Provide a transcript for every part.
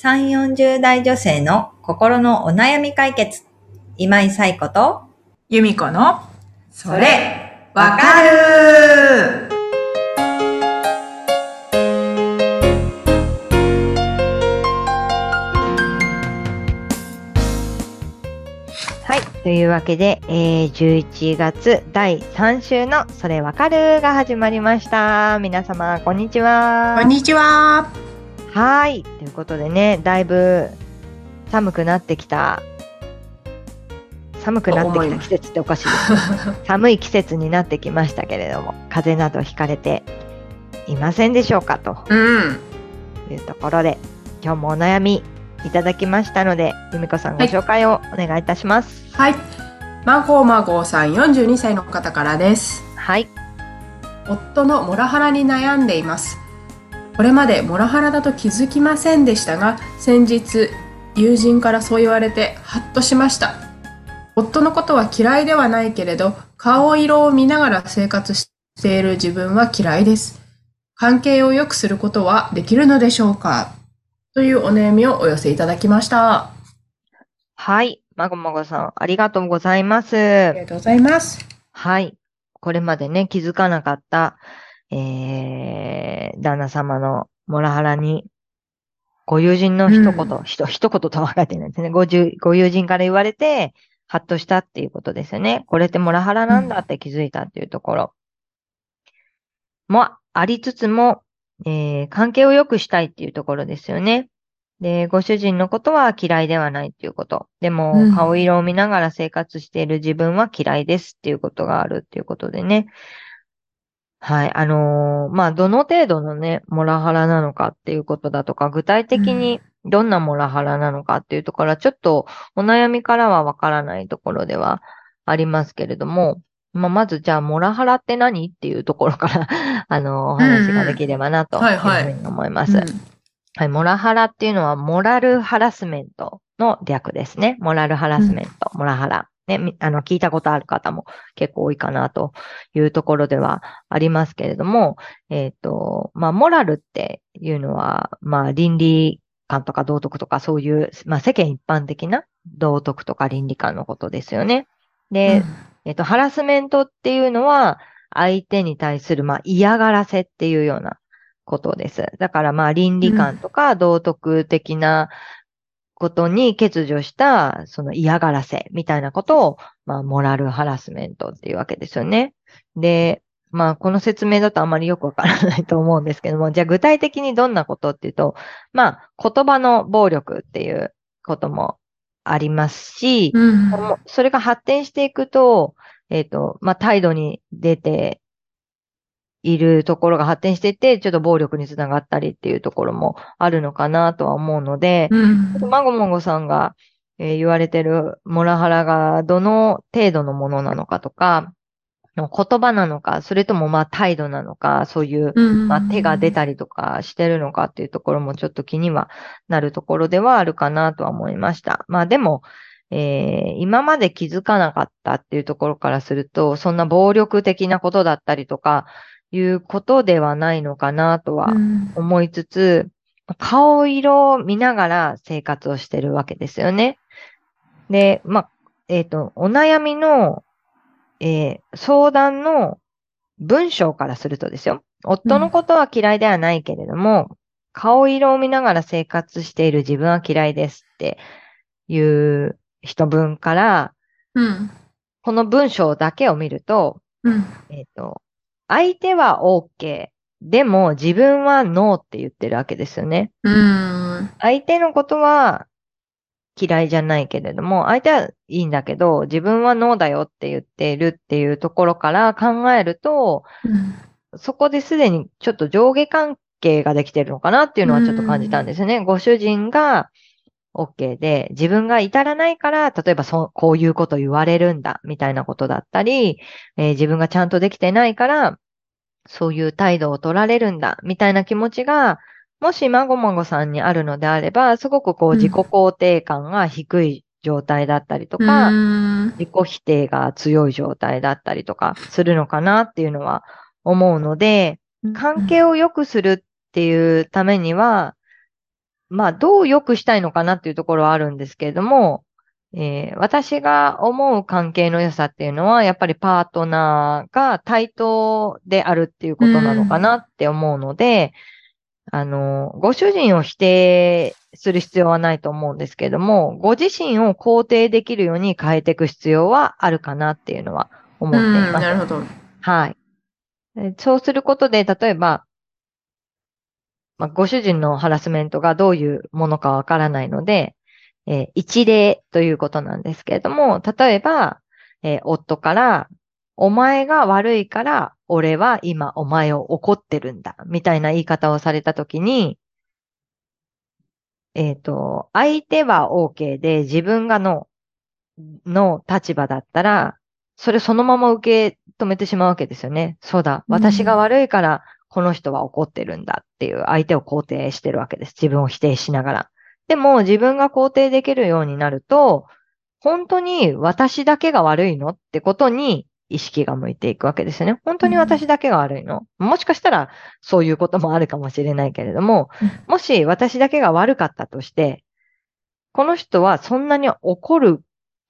3、40代女性の心のお悩み解決。今井彩子と、由美子の、それ、わかるはい。というわけで、えー、11月第3週のそれわかるが始まりました。皆様、こんにちは。こんにちは。はい。ということでね、だいぶ寒くなってきた。寒くなってきた季節っておかしいですね。寒い季節になってきましたけれども、風邪などひかれていませんでしょうかとうん。いうところで、今日もお悩みいただきましたので、由美子さんご紹介をお願いいたします。はい。マゴーマゴーさん42歳の方からです。はい。夫のモラハラに悩んでいます。これまでモラハラだと気づきませんでしたが、先日友人からそう言われてハッとしました。夫のことは嫌いではないけれど、顔色を見ながら生活している自分は嫌いです。関係を良くすることはできるのでしょうか？というお悩みをお寄せいただきました。はい。まごまごさん、ありがとうございます。ありがとうございます。はい。これまでね、気づかなかった、えー、旦那様のモラハラに、ご友人の一言、うんひと一言とは書いてないですね。ごご友人から言われて、ハッとしたっていうことですよね。これってモラハラなんだって気づいたっていうところ。もありつつも、えー関係を良くしたいっていうところですよね。で、ご主人のことは嫌いではないっていうこと。でも、うん顔色を見ながら生活している自分は嫌いですっていうことがあるっていうことでね。はい。あのーまあ、どの程度のね、モラハラなのかっていうことだとか、具体的にどんなモラハラなのかっていうところは、ちょっとお悩みからはわからないところではありますけれども、まあ、まずじゃあ、モラハラって何っていうところから、あのーお話ができればなというふうに思います。はい、モラハラっていうのは、モラルハラスメントの略ですね。モラルハラスメント、モラハラ。ね、みあの、聞いたことある方も結構多いかなというところではありますけれども、えっ、と、まあ、モラルっていうのは、まあ、倫理観とか道徳とかそういう、まあ、世間一般的な道徳とか倫理観のことですよね。で、えっと、ハラスメントっていうのは、相手に対する、まあ、嫌がらせっていうようなことです。だから、まあ、倫理観とか道徳的なことに欠如した、その嫌がらせみたいなことを、まあ、モラルハラスメントっていうわけですよね。で、まあ、この説明だとあまりよくわからないと思うんですけども、じゃあ具体的にどんなことっていうと、まあ、言葉の暴力っていうこともありますし、うん。それが発展していくと、えっ、と、まあ、態度に出ているところが発展していって、ちょっと暴力につながったりっていうところもあるのかなとは思うので、うんまごもごさんが、えー言われてるモラハラがどの程度のものなのかとか、の言葉なのか、それともまあ態度なのか、そういうまあ、手が出たりとかしてるのかっていうところもちょっと気にはなるところではあるかなとは思いました。まあでも、えー今まで気づかなかったっていうところからすると、そんな暴力的なことだったりとかいうことではないのかなとはうん思いつつ、顔色を見ながら生活をしてるわけですよね。で、まあ、えっ、と、お悩みの、えー相談の文章からするとですよ。夫のことは嫌いではないけれども、顔色を見ながら生活している自分は嫌いですっていう人文から、うん。この文章だけを見ると、うん。えっ、と、相手は OK。でも自分は NO って言ってるわけですよね。うん。相手のことは嫌いじゃないけれども、相手はいいんだけど、自分は NO だよって言っているっていうところから考えると、そこですでにちょっと上下関係ができてるのかなっていうのはちょっと感じたんですよね。ご主人が OK で、自分が至らないから、例えばそこういうこと言われるんだ、みたいなことだったり、えー自分がちゃんとできてないから、そういう態度を取られるんだ、みたいな気持ちが、もしまごまごさんにあるのであれば、すごくこううん。自己肯定感が低い状態だったりとか、うん。自己否定が強い状態だったりとかするのかなっていうのは思うので、関係を良くするっていうためには、まあ、どう良くしたいのかなっていうところはあるんですけれども、えー私が思う関係の良さっていうのは、やっぱりパートナーが対等であるっていうことなのかなって思うので、あの、ご主人を否定する必要はないと思うんですけれども、ご自身を肯定できるように変えていく必要はあるかなっていうのは思っていうん、ます。なるほど。はい。えそうすることで、例えば、まあ、ご主人のハラスメントがどういうものかわからないので、えー一例ということなんですけれども、例えば、えー夫から、お前が悪いから、俺は今お前を怒ってるんだ、みたいな言い方をされたときに、えっ、と、相手は OK で自分がの、の立場だったら、それそのまま受け止めてしまうわけですよね。そうだ、うん私が悪いから、この人は怒ってるんだっていう相手を肯定してるわけです。自分を否定しながら。でも自分が肯定できるようになると、本当に私だけが悪いのってことに意識が向いていくわけですよね。本当に私だけが悪いの、もしかしたらそういうこともあるかもしれないけれども、もし私だけが悪かったとして、この人はそんなに怒る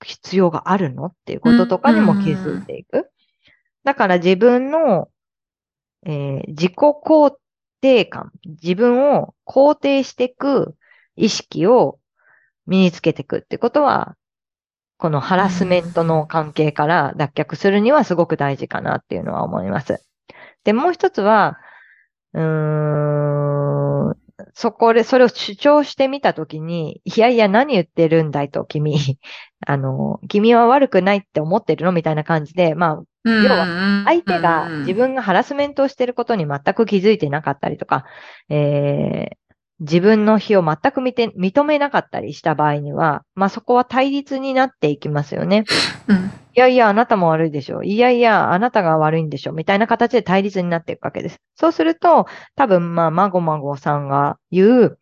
必要があるのっていうこととかにも気づいていく。だから自分の、えー自己肯定感、自分を肯定していく意識を身につけていくってことは、このハラスメントの関係から脱却するにはすごく大事かなっていうのは思います。で、もう一つは、うーん、そこで、それを主張してみたときに、いやいや何言ってるんだいと、君。あの、君は悪くないって思ってるの？みたいな感じで、まあ、要要は相手が自分がハラスメントをしていることに全く気づいてなかったりとか、えー自分の非を全く見て認めなかったりした場合には、まあそこは対立になっていきますよね。うんいやいや、あなたも悪いでしょ。いやいや、あなたが悪いんでしょ。みたいな形で対立になっていくわけです。そうすると、多分、まあ、まごまごさんが言う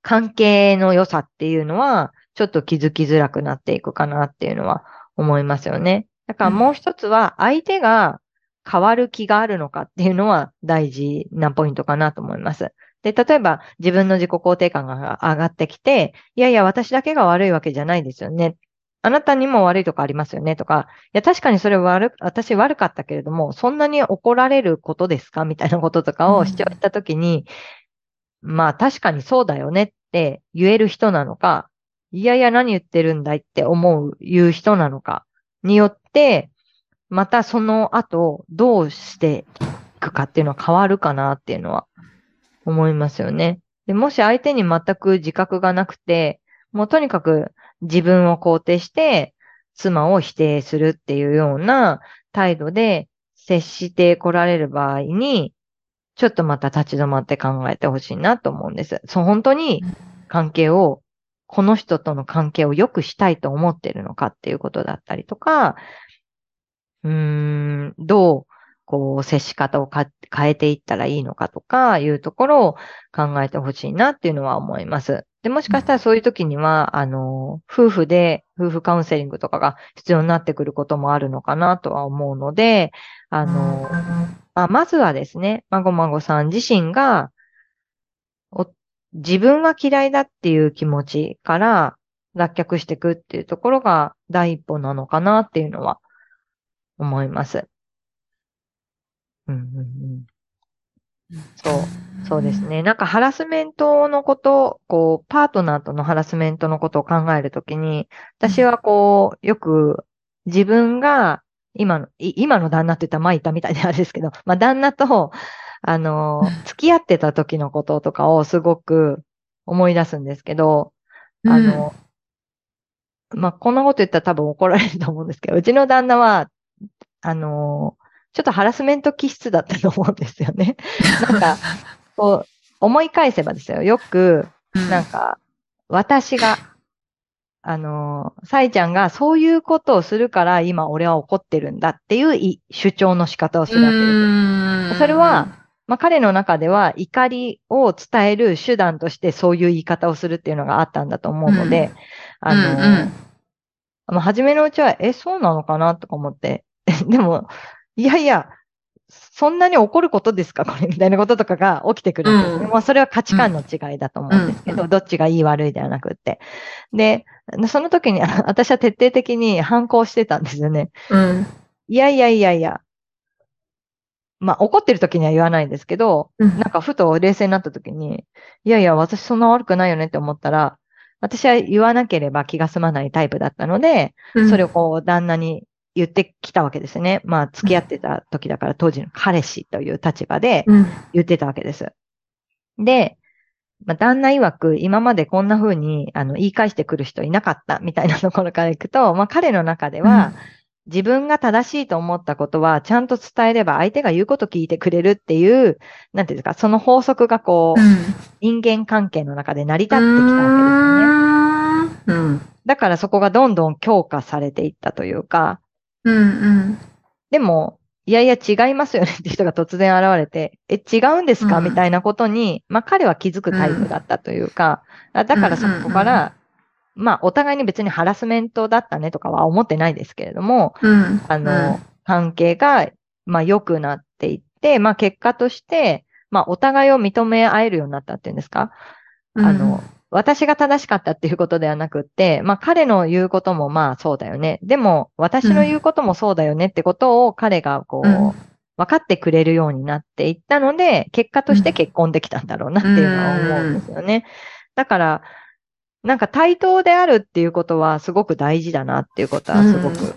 関係の良さっていうのは、ちょっと気づきづらくなっていくかなっていうのは思いますよね。だからもう一つは、相手が変わる気があるのかっていうのは大事なポイントかなと思います。で、例えば自分の自己肯定感が上がってきて、いやいや、私だけが悪いわけじゃないですよね。あなたにも悪いとこありますよね。とか、いや、確かにそれ悪、私悪かったけれども、そんなに怒られることですか？みたいなこととかうん。を主張したときに、まあ確かにそうだよね。って言える人なのか、いやいや何言ってるんだい？って思う、言う人なのかによって、またその後どうしていくかっていうのは変わるかなっていうのは思いますよね。でもし相手に全く自覚がなくて、もうとにかく自分を肯定して、妻を否定するっていうような態度で接して来られる場合に、ちょっとまた立ち止まって考えてほしいなと思うんです。そう、本当に関係を、この人との関係を良くしたいと思ってるのかっていうことだったりとか、うーん、どう、こう、接し方をか変えていったらいいのかとかいうところを考えてほしいなっていうのは思います。で、もしかしたらそういう時には、あの、夫婦で、夫婦カウンセリングとかが必要になってくることもあるのかなとは思うので、あの、まあ、まずはですね、まごまごさん自身が、お自分は嫌いだっていう気持ちから脱却していくっていうところが第一歩なのかなっていうのは思います。うんうんうん、そう、そうですね。なんかハラスメントのこと、こう、パートナーとのハラスメントのことを考えるときに、私はこう、よく自分が今の、い今の旦那って言ったら前言ったみたいであれですけど、まあ旦那と、あの、付き合ってた時のこととかをすごく思い出すんですけど、あの、まあ、こんなこと言ったら多分怒られると思うんですけど、うちの旦那は、あの、ちょっとハラスメント気質だったと思うんですよね。なんか、こう、思い返せばですよ。よく、うん、なんか、私が、あの、サイちゃんがそういうことをするから今俺は怒ってるんだっていうい主張の仕方をするわけです。うんそれは、まあ、彼の中では怒りを伝える手段としてそういう言い方をするっていうのがあったんだと思うので、あの、うんうんまあ、初めのうちは、え、そうなのかなとか思って。でも、いやいや、そんなに怒ることですか？これみたいなこととかが起きてくるんですね。うんもうそれは価値観の違いだと思うんですけど、うんどっちがいい悪いではなくって。で、その時にあ私は徹底的に反抗してたんですよね。うん。いやいやいやいや。まあ怒ってる時には言わないんですけど、うんなんかふと冷静になった時に、いやいや私そんな悪くないよねって思ったら、私は言わなければ気が済まないタイプだったので、うんそれをこう旦那に言ってきたわけですね。まあ付き合ってた時だから当時の彼氏という立場でうん。言ってたわけです。で、まあ、旦那曰く今までこんな風にあの言い返してくる人いなかったみたいなところからいくと、まあ彼の中では、自分が正しいと思ったことはちゃんと伝えれば相手が言うこと聞いてくれるっていう、なんていうんですか、その法則がこう、うん。人間関係の中で成り立ってきたわけですよね。うん。だからそこがどんどん強化されていったというか、うん。うん。でも、いやいや違いますよねって人が突然現れて、え、違うんですか？うんみたいなことに、まあ彼は気づくタイプだったというか、あだからそこから、まあお互いに別にハラスメントだったねとかは思ってないですけれども、うん。あの、関係が、まあ良くなっていって、まあ結果として、まあお互いを認め合えるようになったっていうんですか、うん、あの、私が正しかったっていうことではなくって、まあ彼の言うこともまあそうだよね。でも私の言うこともそうだよねってことを彼がこう、うん分かってくれるようになっていったので、結果として結婚できたんだろうなっていうのは思うんですよね。だから、なんか対等であるっていうことはすごく大事だなっていうことはすごく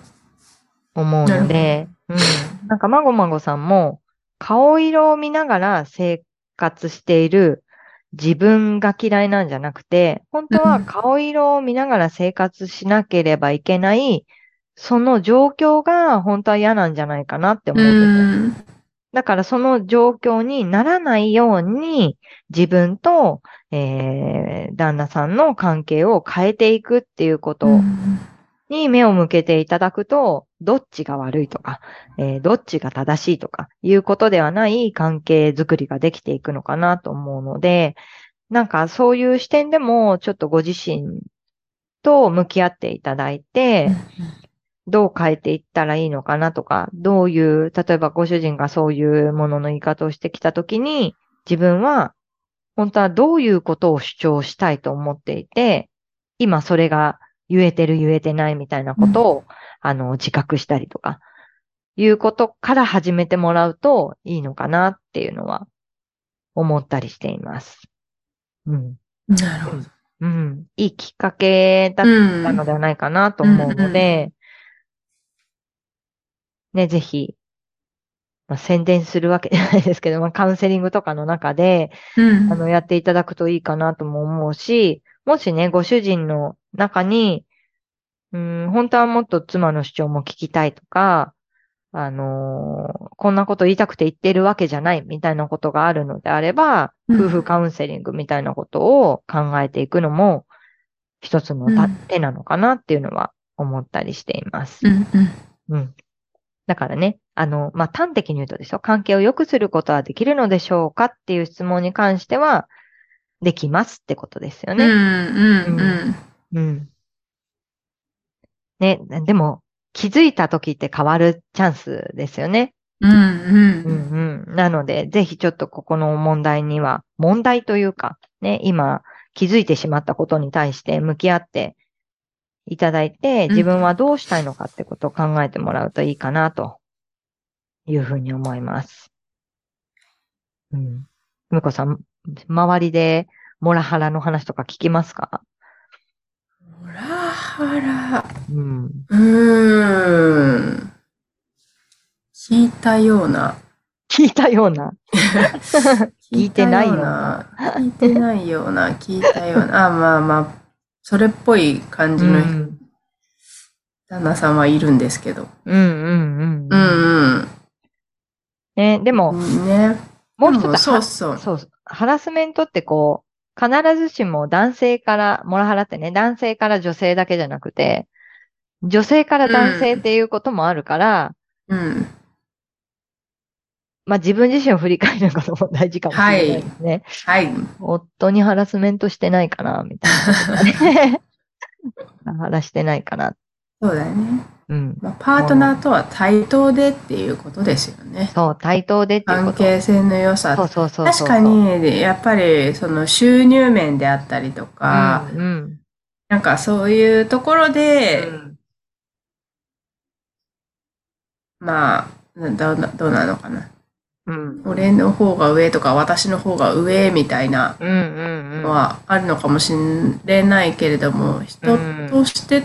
思うので、うん。なんかまごまごさんも顔色を見ながら生活している自分が嫌いなんじゃなくて、本当は顔色を見ながら生活しなければいけない、その状況が本当は嫌なんじゃないかなって思ってて。うん。だからその状況にならないように自分と、えー、旦那さんの関係を変えていくっていうことに目を向けていただくと、どっちが悪いとか、えーどっちが正しいとかいうことではない関係づくりができていくのかなと思うので、なんかそういう視点でもちょっとご自身と向き合っていただいて、どう変えていったらいいのかなとか、どういう、例えばご主人がそういうものの言い方をしてきたときに、自分は本当はどういうことを主張したいと思っていて、今それが言えてる言えてないみたいなことを、あの、自覚したりとか、いうことから始めてもらうといいのかなっていうのは思ったりしています。うん。なるほど。うん。いいきっかけだったのではないかなと思うので、ね、ぜひ、まあ、宣伝するわけじゃないですけど、まあ、カウンセリングとかの中で、うん。あの、やっていただくといいかなとも思うし、もしね、ご主人の中に、うん、本当はもっと妻の主張も聞きたいとか、あのーこんなこと言いたくて言ってるわけじゃないみたいなことがあるのであれば、うん夫婦カウンセリングみたいなことを考えていくのも一つのたうん手なのかなっていうのは思ったりしています。うん。うん。うん。だからね、あの、まあ、端的に言うとですよ、関係を良くすることはできるのでしょうかっていう質問に関しては、できますってことですようん。ね。うん。うん。うん。ね、でも、気づいた時って変わるチャンスですよね。うん。う。うんんうん。なので、ぜひちょっとここの問題には、問題というか、ね、今気づいてしまったことに対して向き合っていただいて、うん自分はどうしたいのかってことを考えてもらうといいかなというふうに思います。うん。むこさん、周りでモラハラの話とか聞きますか？モラ？ハラ。うん。うーん。聞いたような。聞いたような。聞いてないような聞いてないような。聞いたような。あ、まあまあ、それっぽい感じのうん旦那さんはいるんですけど。うんうんううん。んね、でもう、ん。ね。でももう一つそうそう。そうそう。ハラスメントってこう、必ずしも男性から、モラハラってね、男性から女性だけじゃなくて、女性から男性っていうこともあるから、うん。まあ自分自身を振り返ることも大事かもしれないですね。はい。夫にハラスメントしてないかな、みたいなね。ハラしてないかなっそうだよね。うん。まあ、パートナーとは対等でっていうことですよね。そう、対等でっていうこと。関係性の良さそうそうそうそう。確かに、やっぱり、その収入面であったりとか、うん、うん。なんかそういうところで、うんまあ、どうなどうなのかな。うん。俺の方が上とか、私の方が上みたいな。のはあるのかもしれないけれども、人として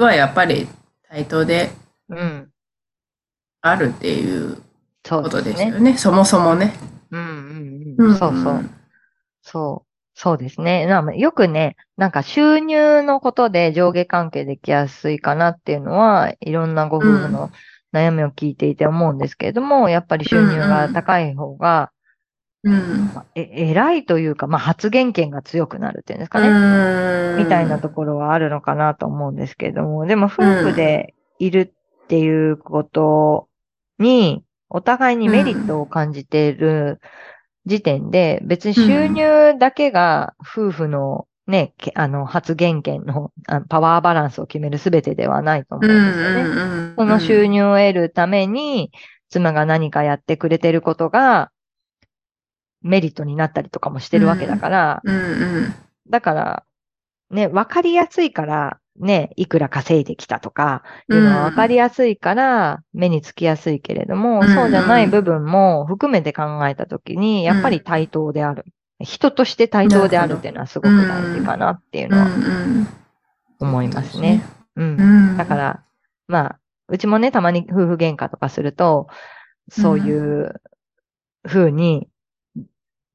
はやっぱり対等でうん。あるっていうことですすよね。そもそもね。うんうんうん。そうそう。そう。そうですね。なよくね、なんか収入のことで上下関係できやすいかなっていうのは、いろんなご夫婦の悩みを聞いていて思うんですけれども、やっぱり収入が高い方が、うん。まあえ偉いというか、まあ、発言権が強くなるっていうんですかね。うんみたいなところはあるのかなと思うんですけれども、でも夫婦でいるっていうことに、お互いにメリットを感じている時点で、別に収入だけが夫婦のね、けあの発言権のあパワーバランスを決めるすべてではないと思うんですよね。ねその収入を得るために、妻が何かやってくれてることが、メリットになったりとかもしてるわけだから、うんうんだから、ね、わかりやすいから、ね、いくら稼いできたとか、いうのはわかりやすいから、目につきやすいけれども、うんそうじゃない部分も含めて考えたときに、やっぱり対等である。人として対等であるっていうのはすごく大事かなっていううんうのはん思いますね。うんう。ん。だから、まあ、うちもね、たまに夫婦喧嘩とかすると、そういう風に、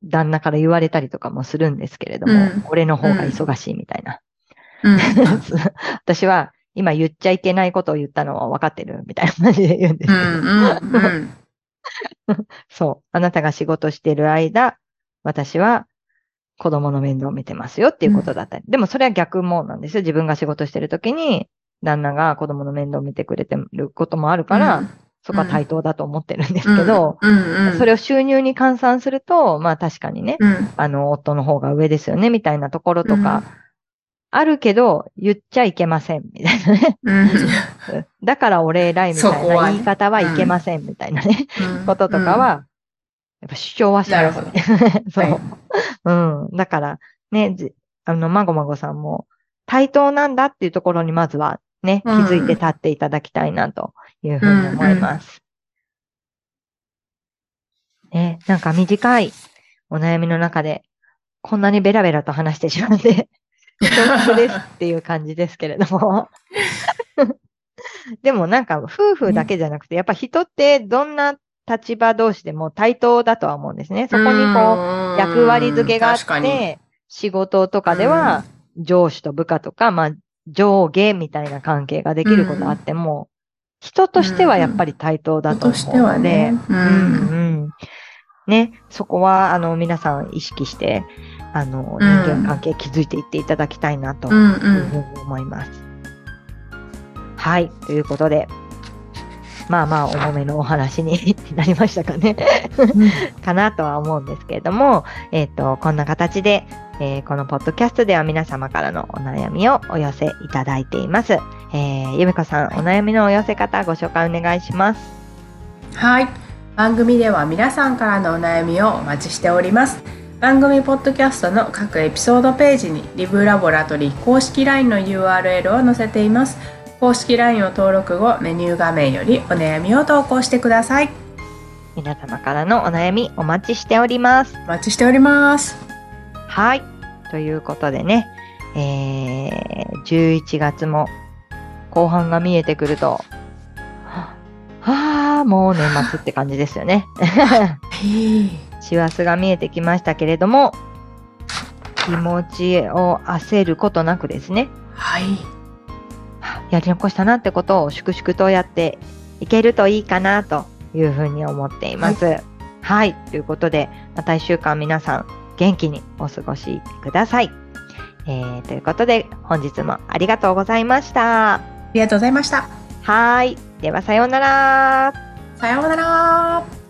旦那から言われたりとかもするんですけれども、うん俺の方が忙しいみたいな。うん、私は、今言っちゃいけないことを言ったのは分かってるみたいな感じで言うんですうけど、んうんうんそう。あなたが仕事してる間、私は子供の面倒を見てますよっていうことだったり。でもそれは逆もなんですよ。自分が仕事してる時に、旦那が子供の面倒を見てくれてることもあるから、そこは対等だと思ってるんですけど、それを収入に換算すると、まあ確かにね、うん。あの、夫の方が上ですよね、みたいなところとか、あるけど、言っちゃいけません、みたいなね。うん。だから俺偉いみたいな言い方はいけません、みたいなね、うん。こととかは、やっぱ主張はしますね。そう、はい。うん。だから、ね、じあの、まごまごさんも、対等なんだっていうところにまずはね、気うんづいて立っていただきたいなというふうに思います。ね、なんか短いお悩みの中で、こんなにベラベラと話してしまって、恐縮ですっていう感じですけれども。でもなんか夫婦だけじゃなくて、やっぱ人ってどんな立場同士でも対等だとは思うんですね。そこにこう、役割付けがあって、仕事とかでは上司と部下とか、まあ上下みたいな関係ができることあっても、人としてはやっぱり対等だと思人としてうのではね、ううん。んうん。ね、そこはあの皆さん意識して、あの人間関係築いていっていただきたいなとうんういうんふうに思います。はい、ということで、まあまあ重めのお話に なりましたかね。かなとは思うんですけれども、えっ、と、こんな形で、えーこのポッドキャストでは皆様からのお悩みをお寄せいただいています。えー、ゆめこさん、お悩みのお寄せ方ご紹介お願いします。はい。番組では皆さんからのお悩みをお待ちしております。番組ポッドキャストの各エピソードページにリブラボラトリー公式 LINE の URL を載せています。公式 LINE を登録後、メニュー画面よりお悩みを投稿してください。皆様からのお悩みお待ちしております。お待ちしております。はい。ということでね、えー、11月も後半が見えてくると、はあ、もう年末って感じですよね。師走が見えてきましたけれども、気持ちを焦ることなくですね、はい。やり残したなってことを粛々とやっていけるといいかなというふうに思っています。はい。ということで、また一週間皆さん元気にお過ごしください。えー、ということで、本日もありがとうございました。ありがとうございました。はい。では、さようなら。さようなら。